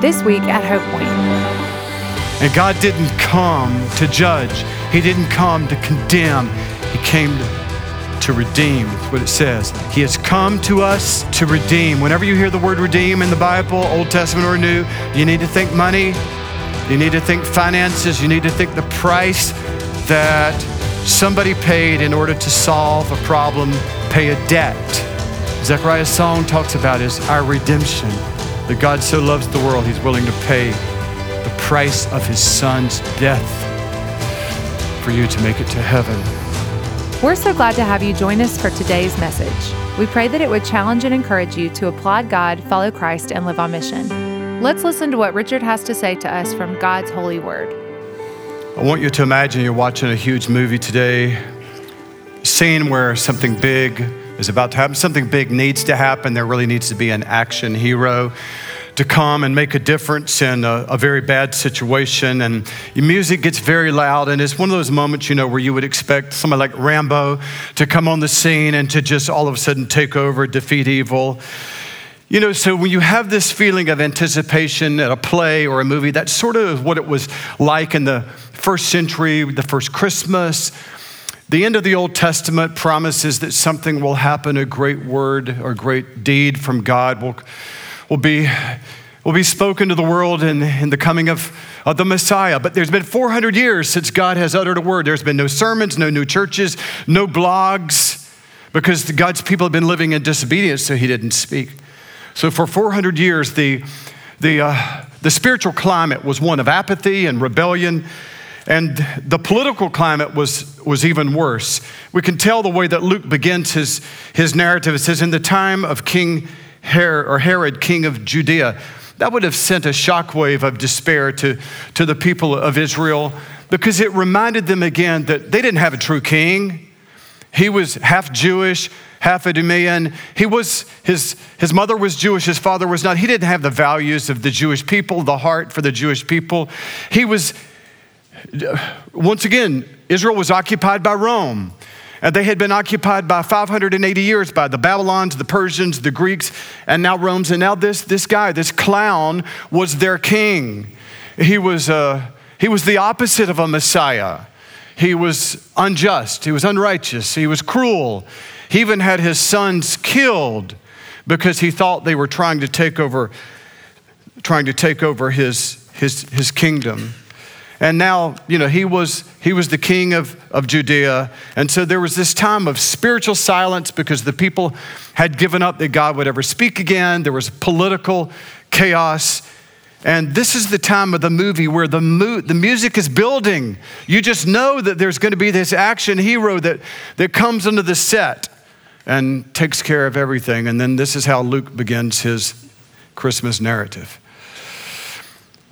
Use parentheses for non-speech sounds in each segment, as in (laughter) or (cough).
This week at Hope Point. And God didn't come to judge, He didn't come to condemn, He came to redeem. That's what it says. He has come to us to redeem. Whenever you hear the word redeem in the Bible, Old Testament or New, you need to think money, you need to think finances, you need to think the price that somebody paid in order to solve a problem, pay a debt. Zechariah's song talks about is our redemption. That God so loves the world, he's willing to pay the price of his son's death for you to make it to heaven. We're so glad to have you join us for today's message. We pray that it would challenge and encourage you to applaud God, follow Christ, and live on mission. Let's listen to what Richard has to say to us from God's holy word. I want you to imagine you're watching a huge movie today, a scene where something big is about to happen, something big needs to happen. There really needs to be an action hero to come and make a difference in a, a, very bad situation. And your music gets very loud, and it's one of those moments, you know, where you would expect somebody like Rambo to come on the scene and to just all of a sudden take over, defeat evil. You know, so when you have this feeling of anticipation at a play or a movie, that's sort of what it was like in the first century, the first Christmas. The end of the Old Testament promises that something will happen, a great word or great deed from God will will be, will be spoken to the world in, in the coming of, of the Messiah. But there's been 400 years since God has uttered a word. There's been no sermons, no new churches, no blogs, because God's people have been living in disobedience, so he didn't speak. So for 400 years, the, the, uh, the spiritual climate was one of apathy and rebellion. And the political climate was, was even worse. We can tell the way that Luke begins his, his narrative. It says, In the time of King Herod, or Herod, king of Judea. That would have sent a shockwave of despair to, to the people of Israel because it reminded them again that they didn't have a true king. He was half Jewish, half Idumean. He was, his, his mother was Jewish, his father was not. He didn't have the values of the Jewish people, the heart for the Jewish people. He was, once again, Israel was occupied by Rome. And they had been occupied by 580 years by the Babylons, the Persians, the Greeks, and now Rome's. And now this, this guy, this clown, was their king. He was, uh, he was the opposite of a Messiah. He was unjust, he was unrighteous, he was cruel. He even had his sons killed because he thought they were trying to take over, trying to take over his, his, his kingdom. And now, you know, he was, he was the king of, of Judea. And so there was this time of spiritual silence because the people had given up that God would ever speak again. There was political chaos. And this is the time of the movie where the, mu- the music is building. You just know that there's going to be this action hero that, that comes into the set and takes care of everything. And then this is how Luke begins his Christmas narrative.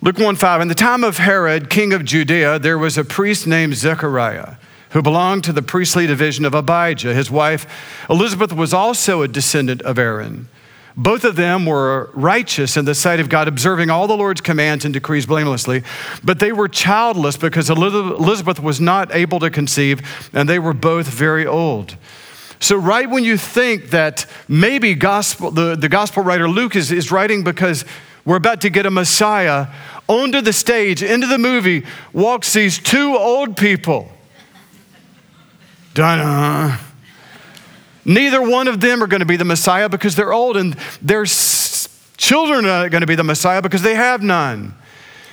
Luke 1 5. In the time of Herod, king of Judea, there was a priest named Zechariah who belonged to the priestly division of Abijah. His wife Elizabeth was also a descendant of Aaron. Both of them were righteous in the sight of God, observing all the Lord's commands and decrees blamelessly. But they were childless because Elizabeth was not able to conceive, and they were both very old. So, right when you think that maybe gospel, the, the gospel writer Luke is, is writing because we're about to get a Messiah. Onto the stage, into the movie, walks these two old people. Dun Neither one of them are going to be the Messiah because they're old, and their children are going to be the Messiah because they have none.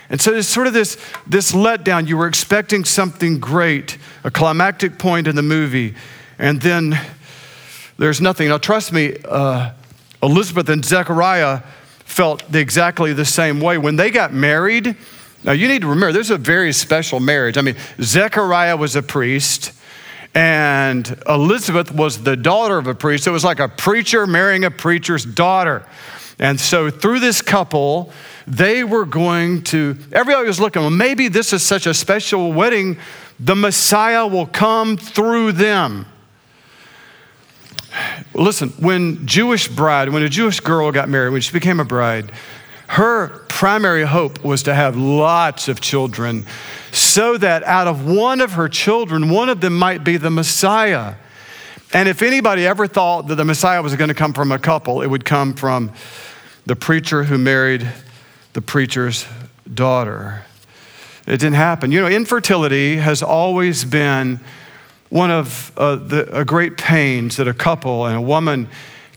And so there's sort of this, this letdown. You were expecting something great, a climactic point in the movie, and then there's nothing. Now, trust me, uh, Elizabeth and Zechariah felt exactly the same way. When they got married, now you need to remember, this is a very special marriage. I mean, Zechariah was a priest, and Elizabeth was the daughter of a priest. It was like a preacher marrying a preacher's daughter. And so through this couple, they were going to, everybody was looking, well, maybe this is such a special wedding, the Messiah will come through them. Listen, when Jewish bride, when a Jewish girl got married, when she became a bride, her primary hope was to have lots of children so that out of one of her children, one of them might be the Messiah. And if anybody ever thought that the Messiah was going to come from a couple, it would come from the preacher who married the preacher's daughter. It didn't happen. You know, infertility has always been one of uh, the great pains that a couple and a woman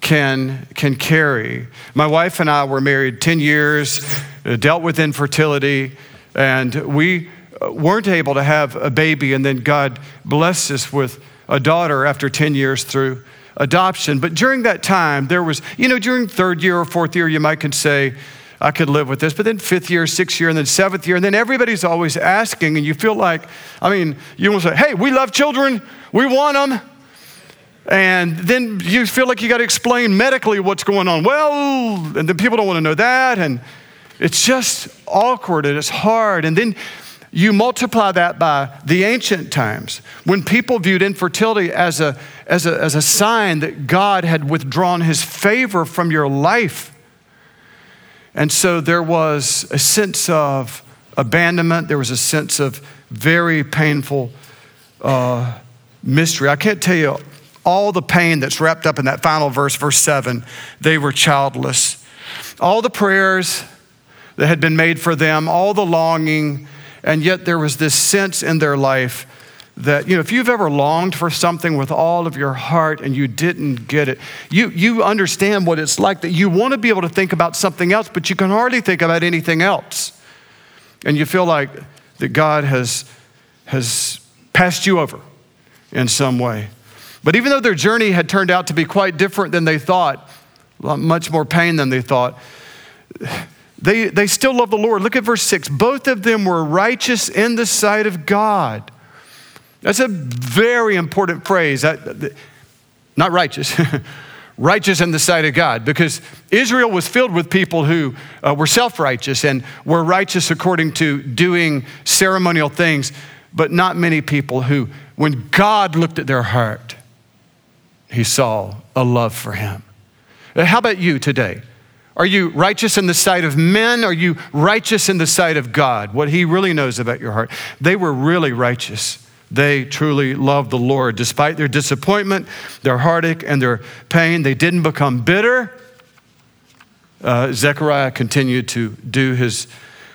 can, can carry. My wife and I were married 10 years, uh, dealt with infertility, and we uh, weren't able to have a baby, and then God blessed us with a daughter after 10 years through adoption. But during that time, there was, you know, during third year or fourth year, you might could say, I could live with this. But then fifth year, sixth year, and then seventh year, and then everybody's always asking, and you feel like, I mean, you will say, hey, we love children, we want them. And then you feel like you got to explain medically what's going on. Well, and then people don't want to know that. And it's just awkward and it's hard. And then you multiply that by the ancient times when people viewed infertility as a, as a, as a sign that God had withdrawn his favor from your life. And so there was a sense of abandonment, there was a sense of very painful uh, mystery. I can't tell you all the pain that's wrapped up in that final verse, verse 7. They were childless. All the prayers that had been made for them, all the longing, and yet there was this sense in their life that, you know, if you've ever longed for something with all of your heart and you didn't get it, you, you understand what it's like that you want to be able to think about something else, but you can hardly think about anything else. And you feel like that God has, has passed you over in some way. But even though their journey had turned out to be quite different than they thought, much more pain than they thought, they, they still love the Lord. Look at verse 6. Both of them were righteous in the sight of God. That's a very important phrase. Not righteous, (laughs) righteous in the sight of God, because Israel was filled with people who uh, were self righteous and were righteous according to doing ceremonial things, but not many people who, when God looked at their heart, he saw a love for him. How about you today? Are you righteous in the sight of men? Are you righteous in the sight of God? What He really knows about your heart. They were really righteous. They truly loved the Lord. Despite their disappointment, their heartache, and their pain, they didn't become bitter. Uh, Zechariah continued to do his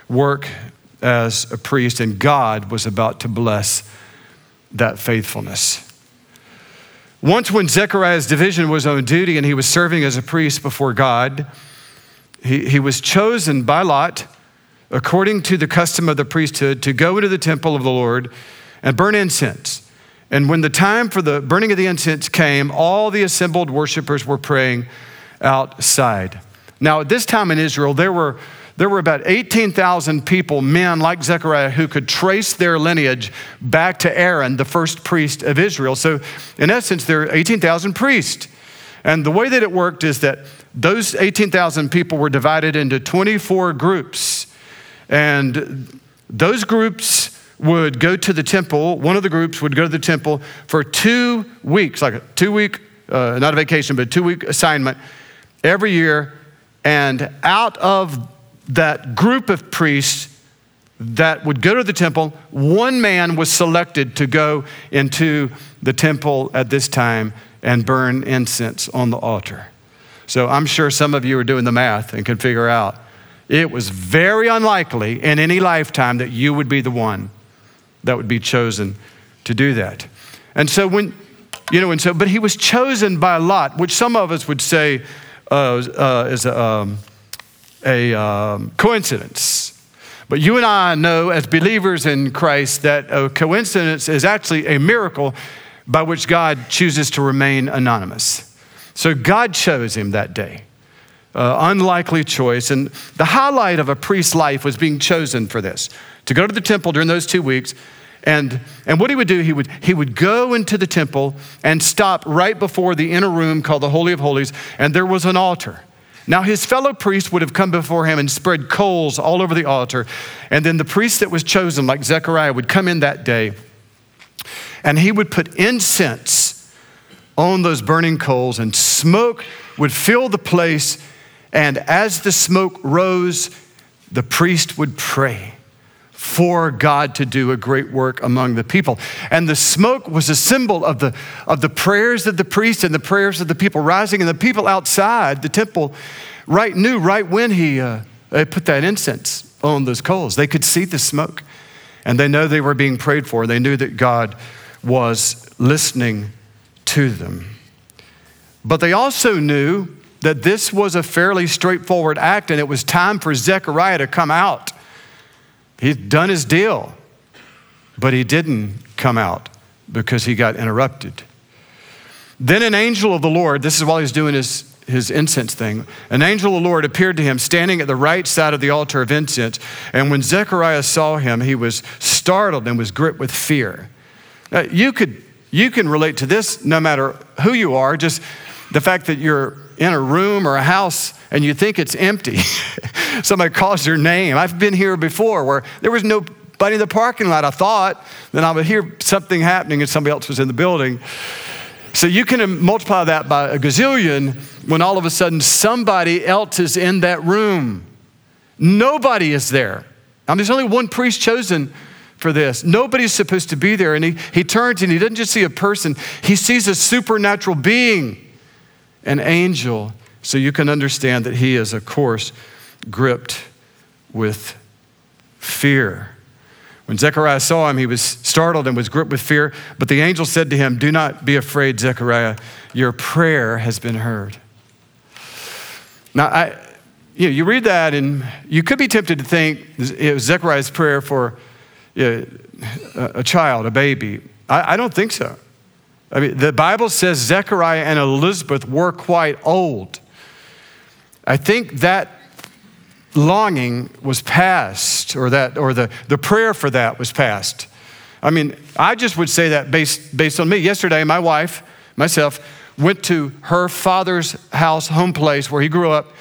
work as a priest, and God was about to bless that faithfulness. Once, when Zechariah's division was on duty and he was serving as a priest before God, he, he was chosen by Lot, according to the custom of the priesthood, to go into the temple of the Lord and burn incense. And when the time for the burning of the incense came, all the assembled worshipers were praying outside. Now, at this time in Israel, there were, there were about 18,000 people, men like Zechariah, who could trace their lineage back to Aaron, the first priest of Israel. So, in essence, there are 18,000 priests. And the way that it worked is that those 18,000 people were divided into 24 groups. And those groups would go to the temple. One of the groups would go to the temple for two weeks, like a two week, uh, not a vacation, but a two week assignment every year. And out of that group of priests that would go to the temple, one man was selected to go into the temple at this time and burn incense on the altar. So I'm sure some of you are doing the math and can figure out it was very unlikely in any lifetime that you would be the one that would be chosen to do that. And so when, you know, and so, but he was chosen by Lot, which some of us would say uh, uh, is a, um, a um, coincidence. But you and I know as believers in Christ that a coincidence is actually a miracle by which God chooses to remain anonymous. So God chose him that day. Uh, unlikely choice. And the highlight of a priest's life was being chosen for this to go to the temple during those two weeks. And, and what he would do, he would, he would go into the temple and stop right before the inner room called the Holy of Holies, and there was an altar. Now, his fellow priests would have come before him and spread coals all over the altar. And then the priest that was chosen, like Zechariah, would come in that day and he would put incense on those burning coals, and smoke would fill the place. And as the smoke rose, the priest would pray for God to do a great work among the people. And the smoke was a symbol of the, of the prayers of the priest and the prayers of the people rising, and the people outside the temple right knew right when he uh, put that incense on those coals. They could see the smoke. And they know they were being prayed for. They knew that God was listening to them. But they also knew that this was a fairly straightforward act and it was time for Zechariah to come out. He'd done his deal, but he didn't come out because he got interrupted. Then an angel of the Lord, this is while he's doing his, his incense thing, an angel of the Lord appeared to him standing at the right side of the altar of incense. And when Zechariah saw him, he was startled and was gripped with fear. Now, you, could, you can relate to this no matter who you are, just the fact that you're in a room or a house and you think it's empty. (laughs) Somebody calls your name. I've been here before where there was nobody in the parking lot. I thought, then I would hear something happening and somebody else was in the building. So you can multiply that by a gazillion when all of a sudden somebody else is in that room. Nobody is there. Now, there's only one priest chosen for this. Nobody's supposed to be there. And he, he turns and he doesn't just see a person, he sees a supernatural being an angel, so you can understand that he is, of course, gripped with fear. When Zechariah saw him, he was startled and was gripped with fear. But the angel said to him, Do not be afraid, Zechariah. Your prayer has been heard. Now, I, you, know, you read that, and you could be tempted to think it was Zechariah's prayer for you know, a child, a baby. I, I don't think so. I mean, the Bible says Zechariah and Elizabeth were quite old. I think that longing was past, or that, or the, the prayer for that was past. I mean, I just would say that based, based on me. Yesterday, my wife, myself, went to her father's house, home place where he grew up,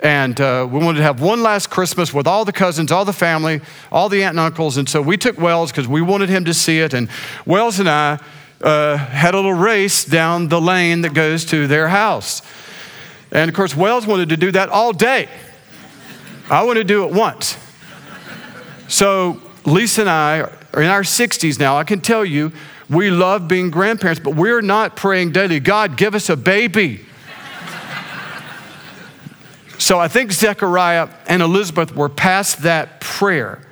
and uh, we wanted to have one last Christmas with all the cousins, all the family, all the aunt and uncles. And so we took Wells because we wanted him to see it. And Wells and I uh, had a little race down the lane that goes to their house. And of course, Wells wanted to do that all day. I want to do it once. So Lisa and I are in our 60s now. I can tell you, we love being grandparents, but we're not praying daily, God, give us a baby. so I think Zechariah and Elizabeth were past that prayer.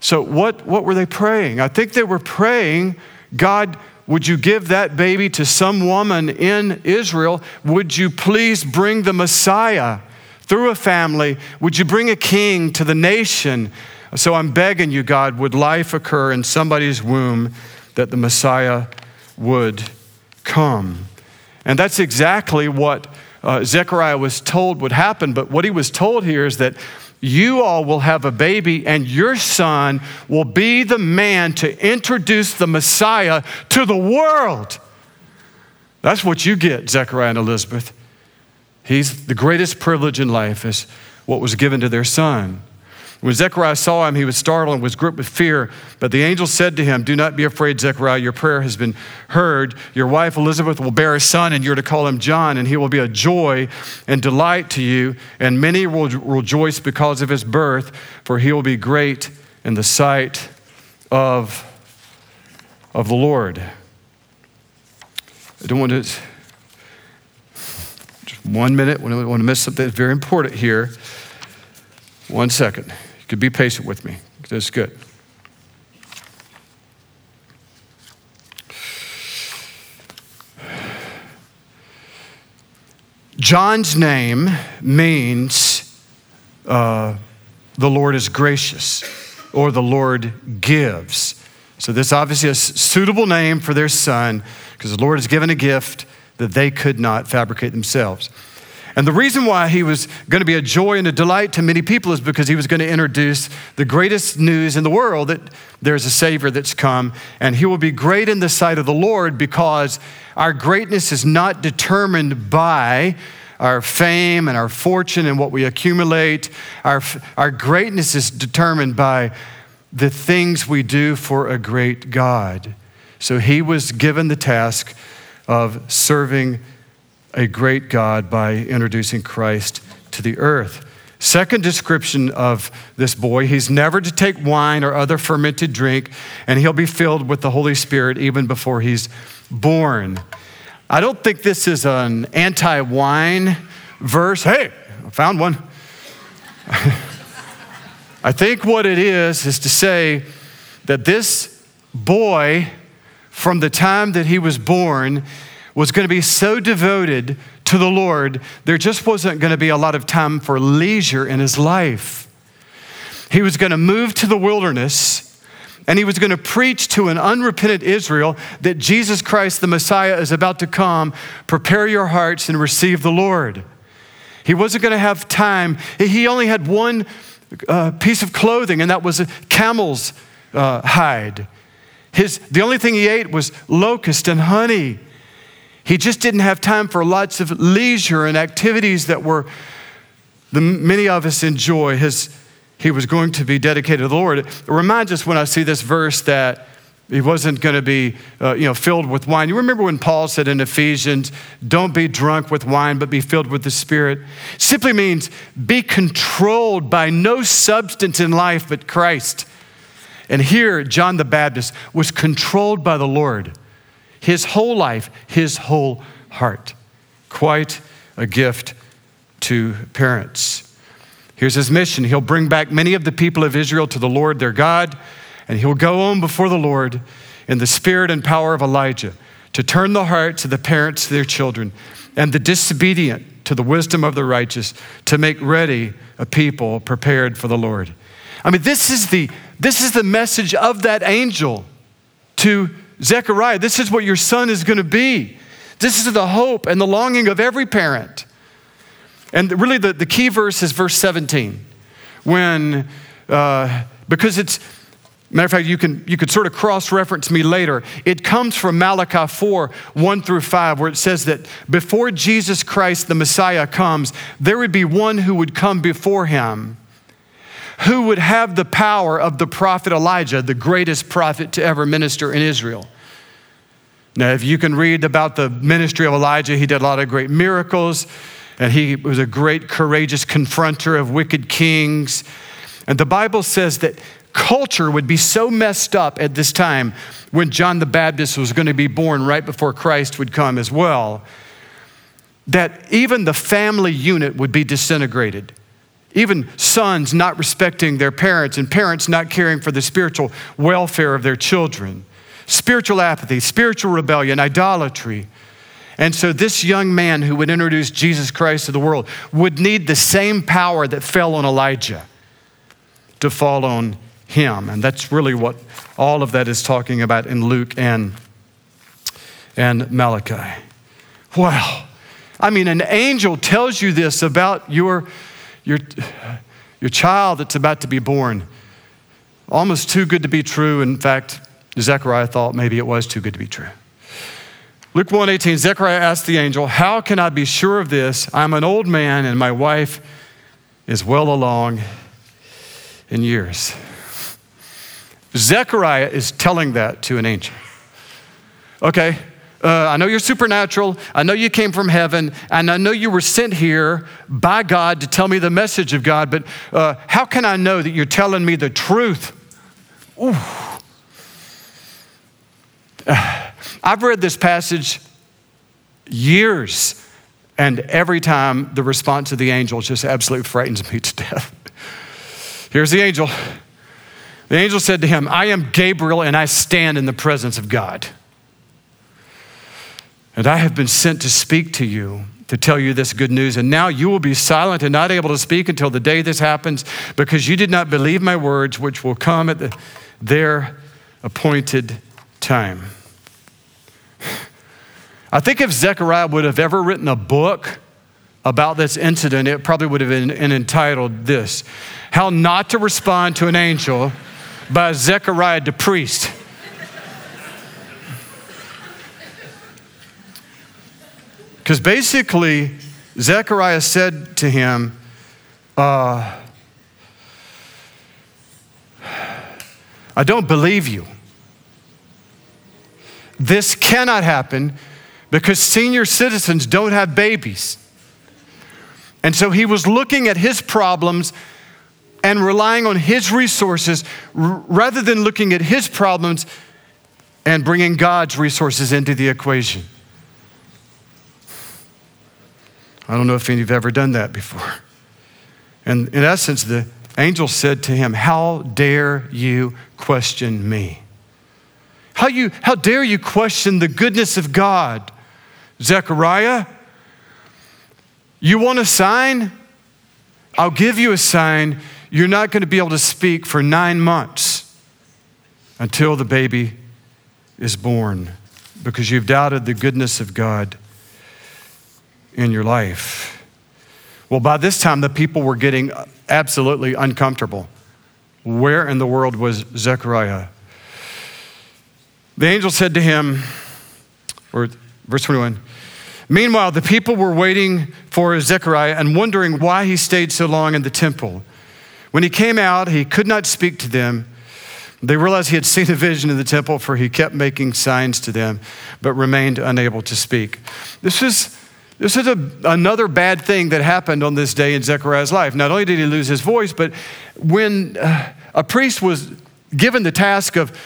So, what, what were they praying? I think they were praying God, would you give that baby to some woman in Israel? Would you please bring the Messiah through a family? Would you bring a king to the nation? So I'm begging you, God, would life occur in somebody's womb that the Messiah would come? And that's exactly what uh, Zechariah was told would happen. But what he was told here is that you all will have a baby, and your son will be the man to introduce the Messiah to the world. That's what you get, Zechariah and Elizabeth. He's the greatest privilege in life is what was given to their son. When Zechariah saw him, he was startled and was gripped with fear. But the angel said to him, Do not be afraid, Zechariah. Your prayer has been heard. Your wife Elizabeth will bear a son, and you're to call him John, and he will be a joy and delight to you. And many will rejoice because of his birth, for he will be great in the sight of, of the Lord. I don't want to, just one minute, I want to miss something that's very important here. One second. Could be patient with me. That's good. John's name means uh, the Lord is gracious or the Lord gives. So, this obviously a suitable name for their son because the Lord has given a gift that they could not fabricate themselves. And the reason why he was going to be a joy and a delight to many people is because he was going to introduce the greatest news in the world that there's a Savior that's come, and he will be great in the sight of the Lord because our greatness is not determined by our fame and our fortune and what we accumulate. Our, our greatness is determined by the things we do for a great God. So he was given the task of serving a great God by introducing Christ to the earth. Second description of this boy, he's never to take wine or other fermented drink, and he'll be filled with the Holy Spirit even before he's born. I don't think this is an anti wine verse. Hey, I found one. (laughs) I think what it is is to say that this boy, from the time that he was born, was going to be so devoted to the Lord, there just wasn't going to be a lot of time for leisure in his life. He was going to move to the wilderness and he was going to preach to an unrepentant Israel that Jesus Christ, the Messiah, is about to come. Prepare your hearts and receive the Lord. He wasn't going to have time. He only had one uh, piece of clothing, and that was a camel's uh, hide. His, the only thing he ate was locust and honey. He just didn't have time for lots of leisure and activities that were the many of us enjoy. His, he was going to be dedicated to the Lord. It reminds us when I see this verse that he wasn't going to be uh, you know, filled with wine. You remember when Paul said in Ephesians, don't be drunk with wine, but be filled with the Spirit? Simply means be controlled by no substance in life but Christ. And here, John the Baptist was controlled by the Lord. His whole life, his whole heart. Quite a gift to parents. Here's his mission He'll bring back many of the people of Israel to the Lord their God, and he'll go on before the Lord in the spirit and power of Elijah to turn the hearts of the parents to their children and the disobedient to the wisdom of the righteous to make ready a people prepared for the Lord. I mean, this is the, this is the message of that angel to Zechariah. This is what your son is going to be. This is the hope and the longing of every parent. And really, the, the key verse is verse 17, when, uh, because it's, matter of fact, you, can, you could sort of cross reference me later. It comes from Malachi 4 1 through 5, where it says that before Jesus Christ, the Messiah, comes, there would be one who would come before him who would have the power of the prophet Elijah, the greatest prophet to ever minister in Israel. Now, if you can read about the ministry of Elijah, he did a lot of great miracles. And he was a great, courageous confronter of wicked kings. And the Bible says that culture would be so messed up at this time when John the Baptist was going to be born right before Christ would come as well, that even the family unit would be disintegrated. Even sons not respecting their parents and parents not caring for the spiritual welfare of their children. Spiritual apathy, spiritual rebellion, idolatry. And so, this young man who would introduce Jesus Christ to the world would need the same power that fell on Elijah to fall on him. And that's really what all of that is talking about in Luke and, and Malachi. Wow. I mean, an angel tells you this about your, your, your child that's about to be born. Almost too good to be true. In fact, Zechariah thought maybe it was too good to be true. Luke 1:18, Zechariah asked the angel, How can I be sure of this? I'm an old man and my wife is well along in years. Zechariah is telling that to an angel. Okay, uh, I know you're supernatural. I know you came from heaven. And I know you were sent here by God to tell me the message of God. But uh, how can I know that you're telling me the truth? Ooh. (sighs) I've read this passage years, and every time the response of the angel just absolutely frightens me to death. (laughs) Here's the angel. The angel said to him, I am Gabriel, and I stand in the presence of God. And I have been sent to speak to you, to tell you this good news. And now you will be silent and not able to speak until the day this happens, because you did not believe my words, which will come at the, their appointed time. I think if Zechariah would have ever written a book about this incident, it probably would have been entitled this How Not to Respond to an Angel by Zechariah the Priest. Because basically, Zechariah said to him, uh, I don't believe you. This cannot happen because senior citizens don't have babies. And so he was looking at his problems and relying on his resources rather than looking at his problems and bringing God's resources into the equation. I don't know if any of you have ever done that before. And in essence, the angel said to him, How dare you question me? How, you, how dare you question the goodness of God? Zechariah, you want a sign? I'll give you a sign. You're not going to be able to speak for nine months until the baby is born because you've doubted the goodness of God in your life. Well, by this time, the people were getting absolutely uncomfortable. Where in the world was Zechariah? The angel said to him, or verse 21, Meanwhile, the people were waiting for Zechariah and wondering why he stayed so long in the temple. When he came out, he could not speak to them. They realized he had seen a vision in the temple, for he kept making signs to them, but remained unable to speak. This is, this is a, another bad thing that happened on this day in Zechariah's life. Not only did he lose his voice, but when uh, a priest was given the task of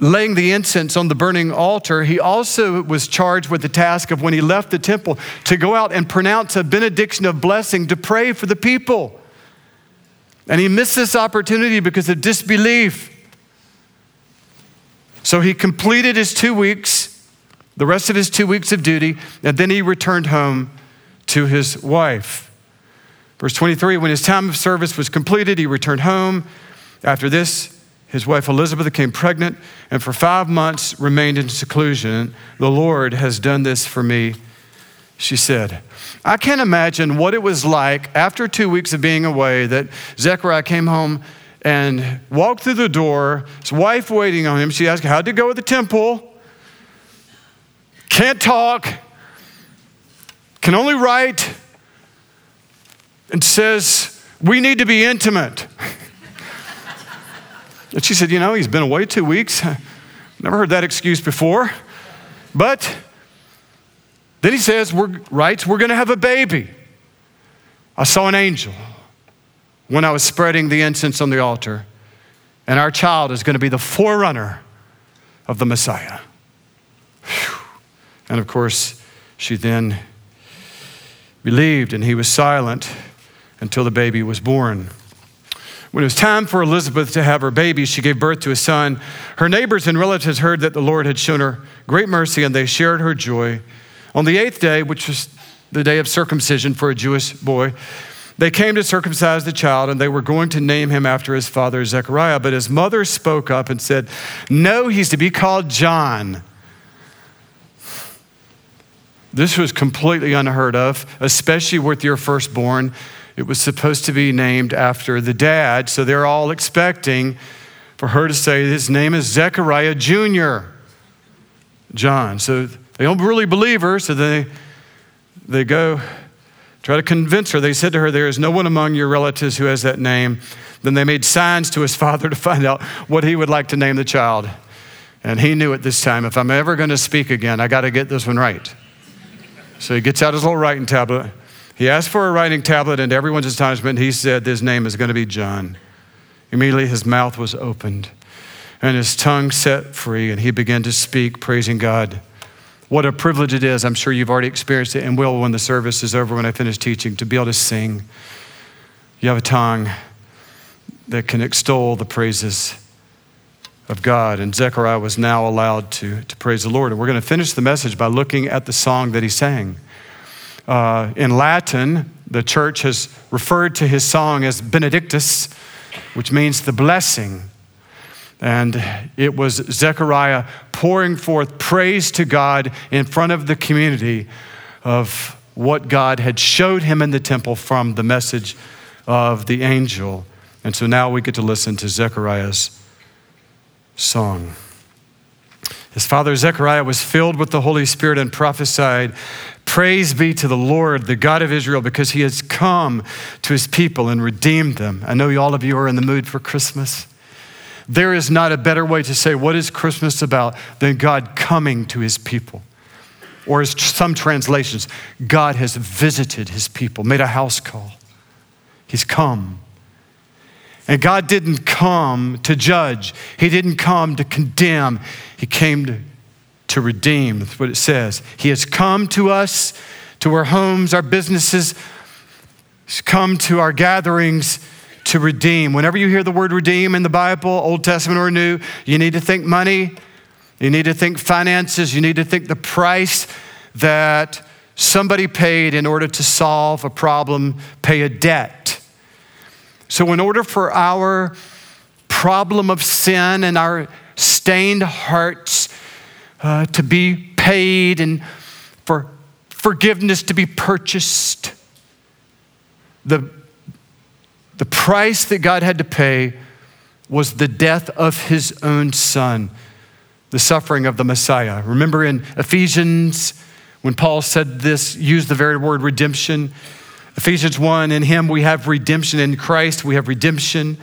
laying the incense on the burning altar, he also was charged with the task of when he left the temple to go out and pronounce a benediction of blessing to pray for the people. And he missed this opportunity because of disbelief. So he completed his two weeks, the rest of his two weeks of duty, and then he returned home to his wife. Verse 23 When his time of service was completed, he returned home. After this, his wife Elizabeth became pregnant and for five months remained in seclusion. The Lord has done this for me, she said. I can't imagine what it was like after two weeks of being away that Zechariah came home and walked through the door, his wife waiting on him. She asked, How'd it go at the temple? Can't talk, can only write, and says, We need to be intimate. (laughs) And she said, You know, he's been away two weeks. Never heard that excuse before. But then he says, we're, writes, we're going to have a baby. I saw an angel when I was spreading the incense on the altar, and our child is going to be the forerunner of the Messiah. Whew. And of course, she then believed, and he was silent until the baby was born. When it was time for Elizabeth to have her baby, she gave birth to a son. Her neighbors and relatives heard that the Lord had shown her great mercy, and they shared her joy. On the eighth day, which was the day of circumcision for a Jewish boy, they came to circumcise the child, and they were going to name him after his father Zechariah. But his mother spoke up and said, No, he's to be called John. This was completely unheard of, especially with your firstborn. It was supposed to be named after the dad, so they're all expecting for her to say his name is Zechariah Jr. John. So they don't really believe her, so they, they go try to convince her. They said to her, There is no one among your relatives who has that name. Then they made signs to his (laughs) father to find out what he would like to name the child. And he knew at this time, if I'm ever going to speak again, I got to get this one right. So he gets out his little writing tablet he asked for a writing tablet, and to everyone's astonishment, he said, His name is going to be John. Immediately his mouth was opened and his tongue set free, and he began to speak, praising God. What a privilege it is. I'm sure you've already experienced it and will when the service is over, when I finish teaching, to be able to sing. You have a tongue that can extol the praises of God. And Zechariah was now allowed to, to praise the Lord. And we're going to finish the message by looking at the song that he sang. Uh, in Latin, the church has referred to his song as Benedictus, which means the blessing. And it was Zechariah pouring forth praise to God in front of the community of what God had showed him in the temple from the message of the angel. And so now we get to listen to Zechariah's song. His father Zechariah was filled with the Holy Spirit and prophesied, Praise be to the Lord, the God of Israel, because he has come to his people and redeemed them. I know all of you are in the mood for Christmas. There is not a better way to say, What is Christmas about than God coming to his people? Or as some translations, God has visited his people, made a house call. He's come. And God didn't come to judge, He didn't come to condemn, He came to, to redeem. That's what it says. He has come to us, to our homes, our businesses, come to our gatherings to redeem. Whenever you hear the word redeem in the Bible, Old Testament or New, you need to think money, you need to think finances, you need to think the price that somebody paid in order to solve a problem, pay a debt. So, in order for our problem of sin and our stained hearts uh, to be paid and for forgiveness to be purchased, the, the price that God had to pay was the death of his own son, the suffering of the Messiah. Remember in Ephesians, when Paul said this, used the very word redemption. Ephesians 1 In him we have redemption. In Christ we have redemption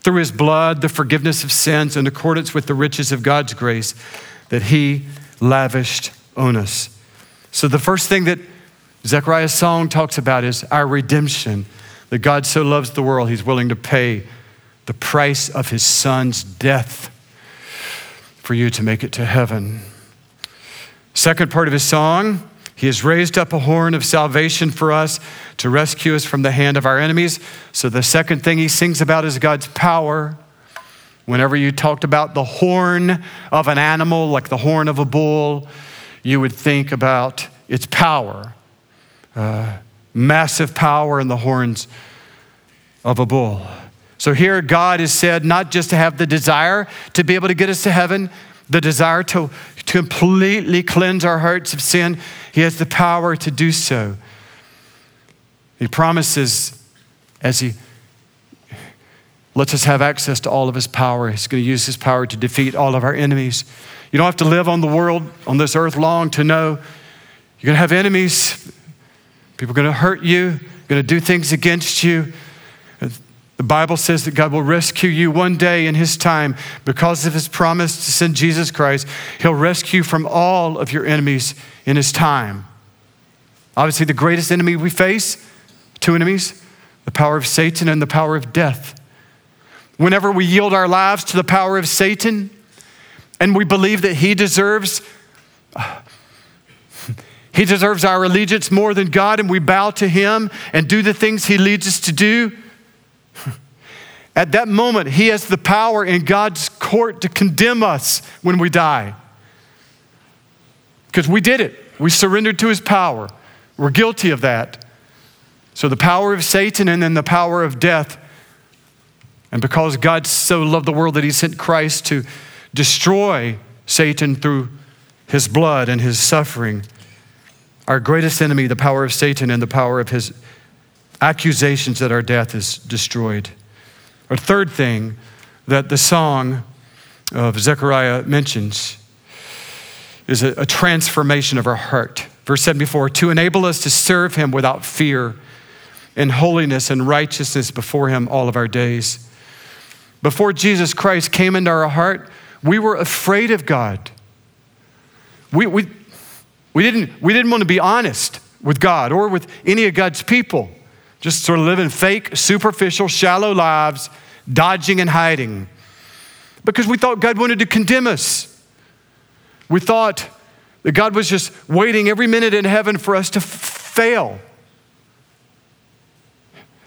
through his blood, the forgiveness of sins in accordance with the riches of God's grace that he lavished on us. So the first thing that Zechariah's song talks about is our redemption. That God so loves the world, he's willing to pay the price of his son's death for you to make it to heaven. Second part of his song, he has raised up a horn of salvation for us to rescue us from the hand of our enemies. So the second thing he sings about is God's power. Whenever you talked about the horn of an animal, like the horn of a bull, you would think about its power. Uh, massive power in the horns of a bull. So here, God is said not just to have the desire to be able to get us to heaven, the desire to to completely cleanse our hearts of sin, He has the power to do so. He promises as He lets us have access to all of His power, He's going to use His power to defeat all of our enemies. You don't have to live on the world, on this earth long to know you're going to have enemies. People are going to hurt you, going to do things against you. The Bible says that God will rescue you one day in His time because of His promise to send Jesus Christ. He'll rescue from all of your enemies in His time. Obviously, the greatest enemy we face, two enemies, the power of Satan and the power of death. Whenever we yield our lives to the power of Satan and we believe that he deserves (sighs) he deserves our allegiance more than God and we bow to him and do the things he leads us to do, at that moment, he has the power in God's court to condemn us when we die. Because we did it, we surrendered to his power. We're guilty of that. So, the power of Satan and then the power of death. And because God so loved the world that he sent Christ to destroy Satan through his blood and his suffering, our greatest enemy, the power of Satan and the power of his accusations that our death is destroyed. Or third thing that the song of Zechariah mentions is a, a transformation of our heart. Verse 74 to enable us to serve him without fear in holiness and righteousness before him all of our days. Before Jesus Christ came into our heart, we were afraid of God. We, we, we, didn't, we didn't want to be honest with God or with any of God's people just sort of living fake, superficial, shallow lives, dodging and hiding. Because we thought God wanted to condemn us. We thought that God was just waiting every minute in heaven for us to f- fail.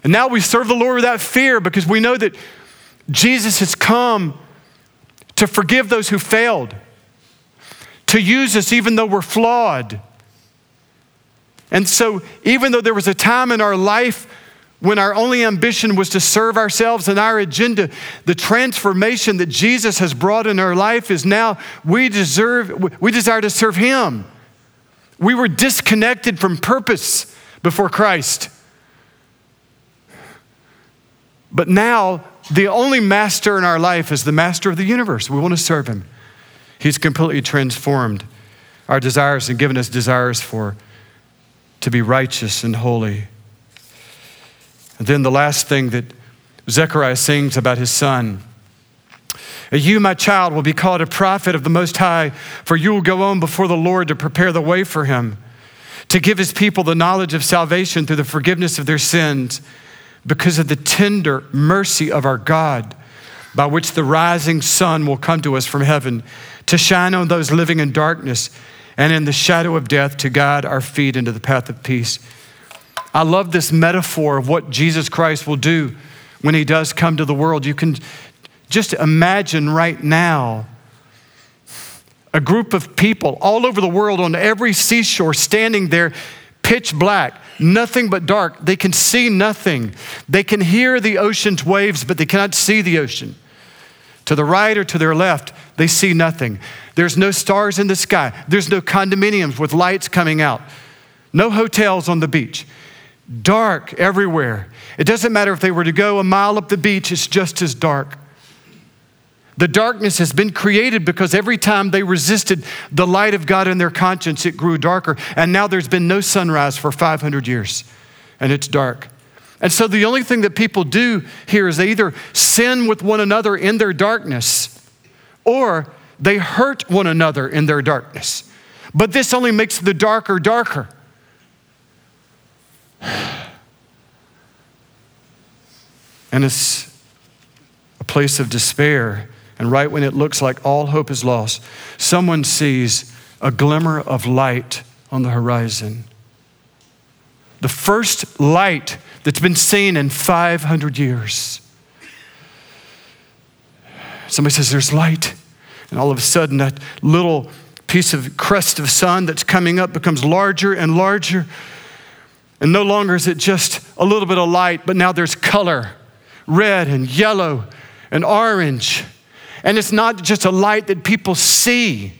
And now we serve the Lord without fear because we know that Jesus has come to forgive those who failed, to use us even though we're flawed and so, even though there was a time in our life when our only ambition was to serve ourselves and our agenda, the transformation that Jesus has brought in our life is now we deserve, we desire to serve Him. We were disconnected from purpose before Christ. But now, the only master in our life is the master of the universe. We want to serve Him. He's completely transformed our desires and given us desires for to be righteous and holy. And then the last thing that Zechariah sings about his son. You, my child, will be called a prophet of the Most High, for you will go on before the Lord to prepare the way for him, to give his people the knowledge of salvation through the forgiveness of their sins, because of the tender mercy of our God, by which the rising sun will come to us from heaven, to shine on those living in darkness and in the shadow of death to guide our feet into the path of peace. I love this metaphor of what Jesus Christ will do when he does come to the world. You can just imagine right now a group of people all over the world on every seashore standing there, pitch black, nothing but dark. They can see nothing. They can hear the ocean's waves, but they cannot see the ocean. To the right or to their left, they see nothing. There's no stars in the sky. There's no condominiums with lights coming out. No hotels on the beach. Dark everywhere. It doesn't matter if they were to go a mile up the beach, it's just as dark. The darkness has been created because every time they resisted the light of God in their conscience, it grew darker. And now there's been no sunrise for 500 years, and it's dark. And so the only thing that people do here is they either sin with one another in their darkness or they hurt one another in their darkness. But this only makes the darker darker. (sighs) And it's a place of despair. And right when it looks like all hope is lost, someone sees a glimmer of light on the horizon. The first light that's been seen in 500 years. Somebody says, There's light. And all of a sudden, that little piece of crest of sun that's coming up becomes larger and larger. And no longer is it just a little bit of light, but now there's color red and yellow and orange. And it's not just a light that people see,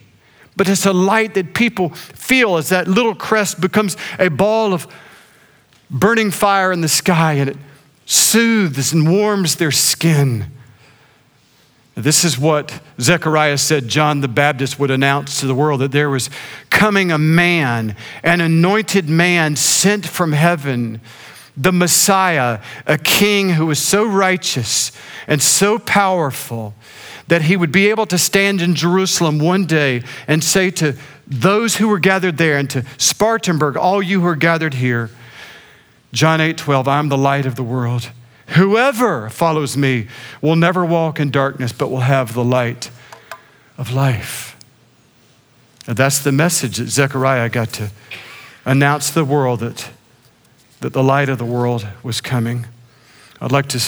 but it's a light that people feel as that little crest becomes a ball of burning fire in the sky and it soothes and warms their skin. This is what Zechariah said John the Baptist would announce to the world that there was coming a man, an anointed man sent from heaven, the Messiah, a king who was so righteous and so powerful that he would be able to stand in Jerusalem one day and say to those who were gathered there and to Spartanburg, all you who are gathered here, John 8 12, I'm the light of the world. Whoever follows me will never walk in darkness, but will have the light of life. And that's the message that Zechariah got to announce the world that, that the light of the world was coming. I'd like to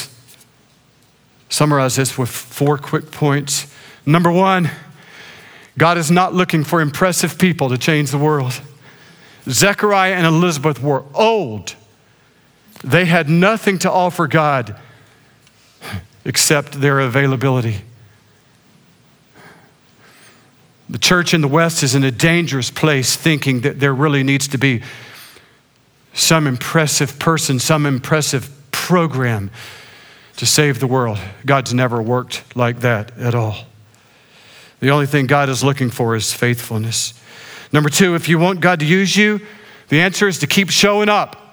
summarize this with four quick points. Number one, God is not looking for impressive people to change the world. Zechariah and Elizabeth were old they had nothing to offer God except their availability. The church in the West is in a dangerous place thinking that there really needs to be some impressive person, some impressive program to save the world. God's never worked like that at all. The only thing God is looking for is faithfulness. Number two, if you want God to use you, the answer is to keep showing up.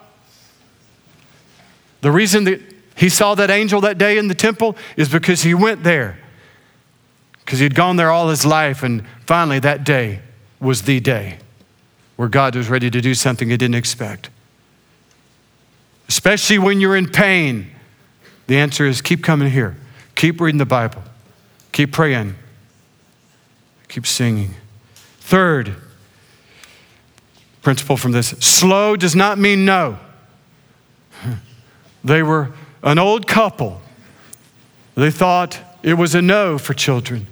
The reason that he saw that angel that day in the temple is because he went there. Because he'd gone there all his life, and finally that day was the day where God was ready to do something he didn't expect. Especially when you're in pain, the answer is keep coming here, keep reading the Bible, keep praying, keep singing. Third principle from this slow does not mean no. They were an old couple. They thought it was a no for children.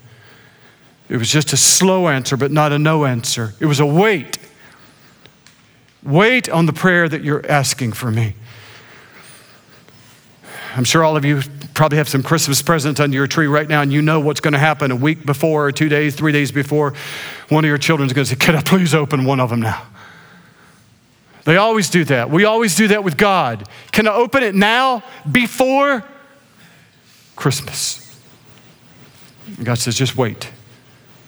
It was just a slow answer, but not a no answer. It was a wait. Wait on the prayer that you're asking for me. I'm sure all of you probably have some Christmas presents under your tree right now, and you know what's going to happen a week before, or two days, three days before. One of your children's going to say, Can I please open one of them now? They always do that. We always do that with God. Can I open it now before Christmas? God says, just wait.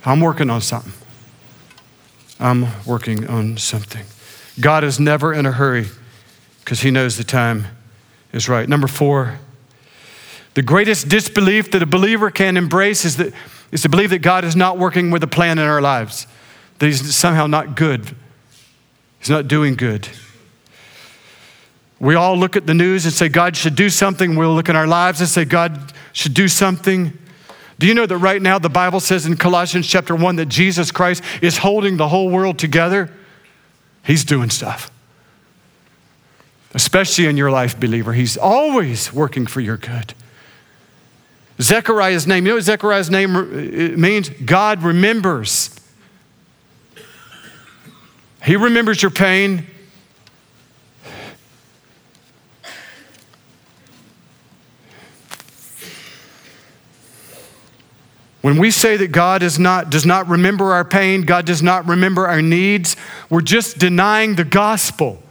I'm working on something. I'm working on something. God is never in a hurry because he knows the time is right. Number four, the greatest disbelief that a believer can embrace is, that, is to believe that God is not working with a plan in our lives, that he's somehow not good He's not doing good. We all look at the news and say God should do something. We'll look at our lives and say God should do something. Do you know that right now the Bible says in Colossians chapter 1 that Jesus Christ is holding the whole world together? He's doing stuff. especially in your life, believer. He's always working for your good. Zechariah's name, you know what Zechariah's name uh, means? God remembers. He remembers your pain. When we say that God is not, does not remember our pain, God does not remember our needs, we're just denying the gospel.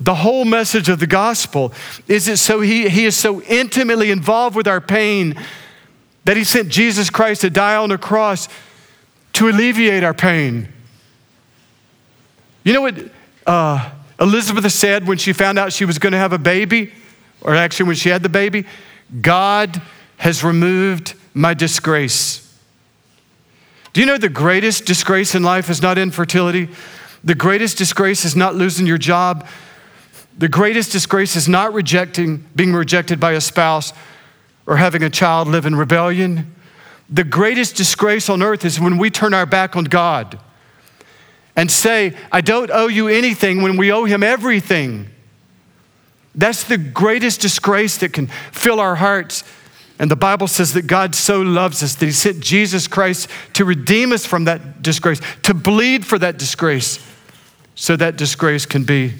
The whole message of the gospel is that so he, he is so intimately involved with our pain that he sent Jesus Christ to die on the cross to alleviate our pain. You know what uh, Elizabeth said when she found out she was going to have a baby? Or actually, when she had the baby? God has removed my disgrace. Do you know the greatest disgrace in life is not infertility? The greatest disgrace is not losing your job. The greatest disgrace is not rejecting, being rejected by a spouse or having a child live in rebellion. The greatest disgrace on earth is when we turn our back on God and say, I don't owe you anything when we owe Him everything. That's the greatest disgrace that can fill our hearts. And the Bible says that God so loves us that He sent Jesus Christ to redeem us from that disgrace, to bleed for that disgrace, so that disgrace can be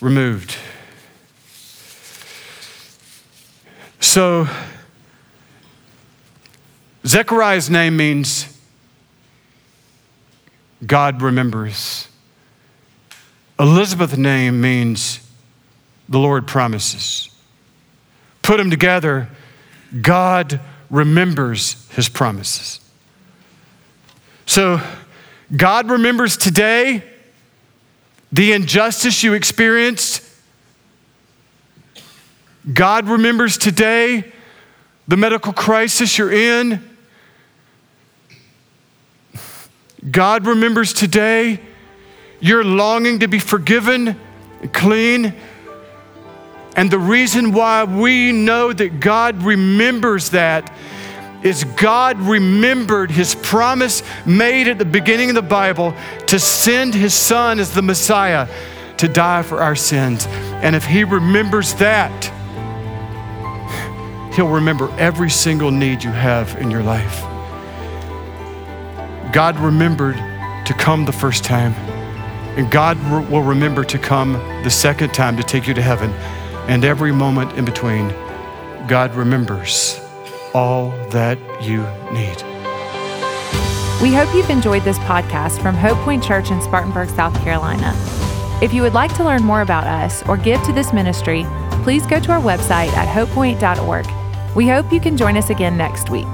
removed. So, Zechariah's name means God remembers. Elizabeth's name means the Lord promises. Put them together, God remembers his promises. So, God remembers today the injustice you experienced. God remembers today the medical crisis you're in. God remembers today your longing to be forgiven, clean. And the reason why we know that God remembers that is God remembered his promise made at the beginning of the Bible to send his son as the Messiah to die for our sins. And if he remembers that, he'll remember every single need you have in your life. God remembered to come the first time, and God will remember to come the second time to take you to heaven. And every moment in between, God remembers all that you need. We hope you've enjoyed this podcast from Hope Point Church in Spartanburg, South Carolina. If you would like to learn more about us or give to this ministry, please go to our website at hopepoint.org. We hope you can join us again next week.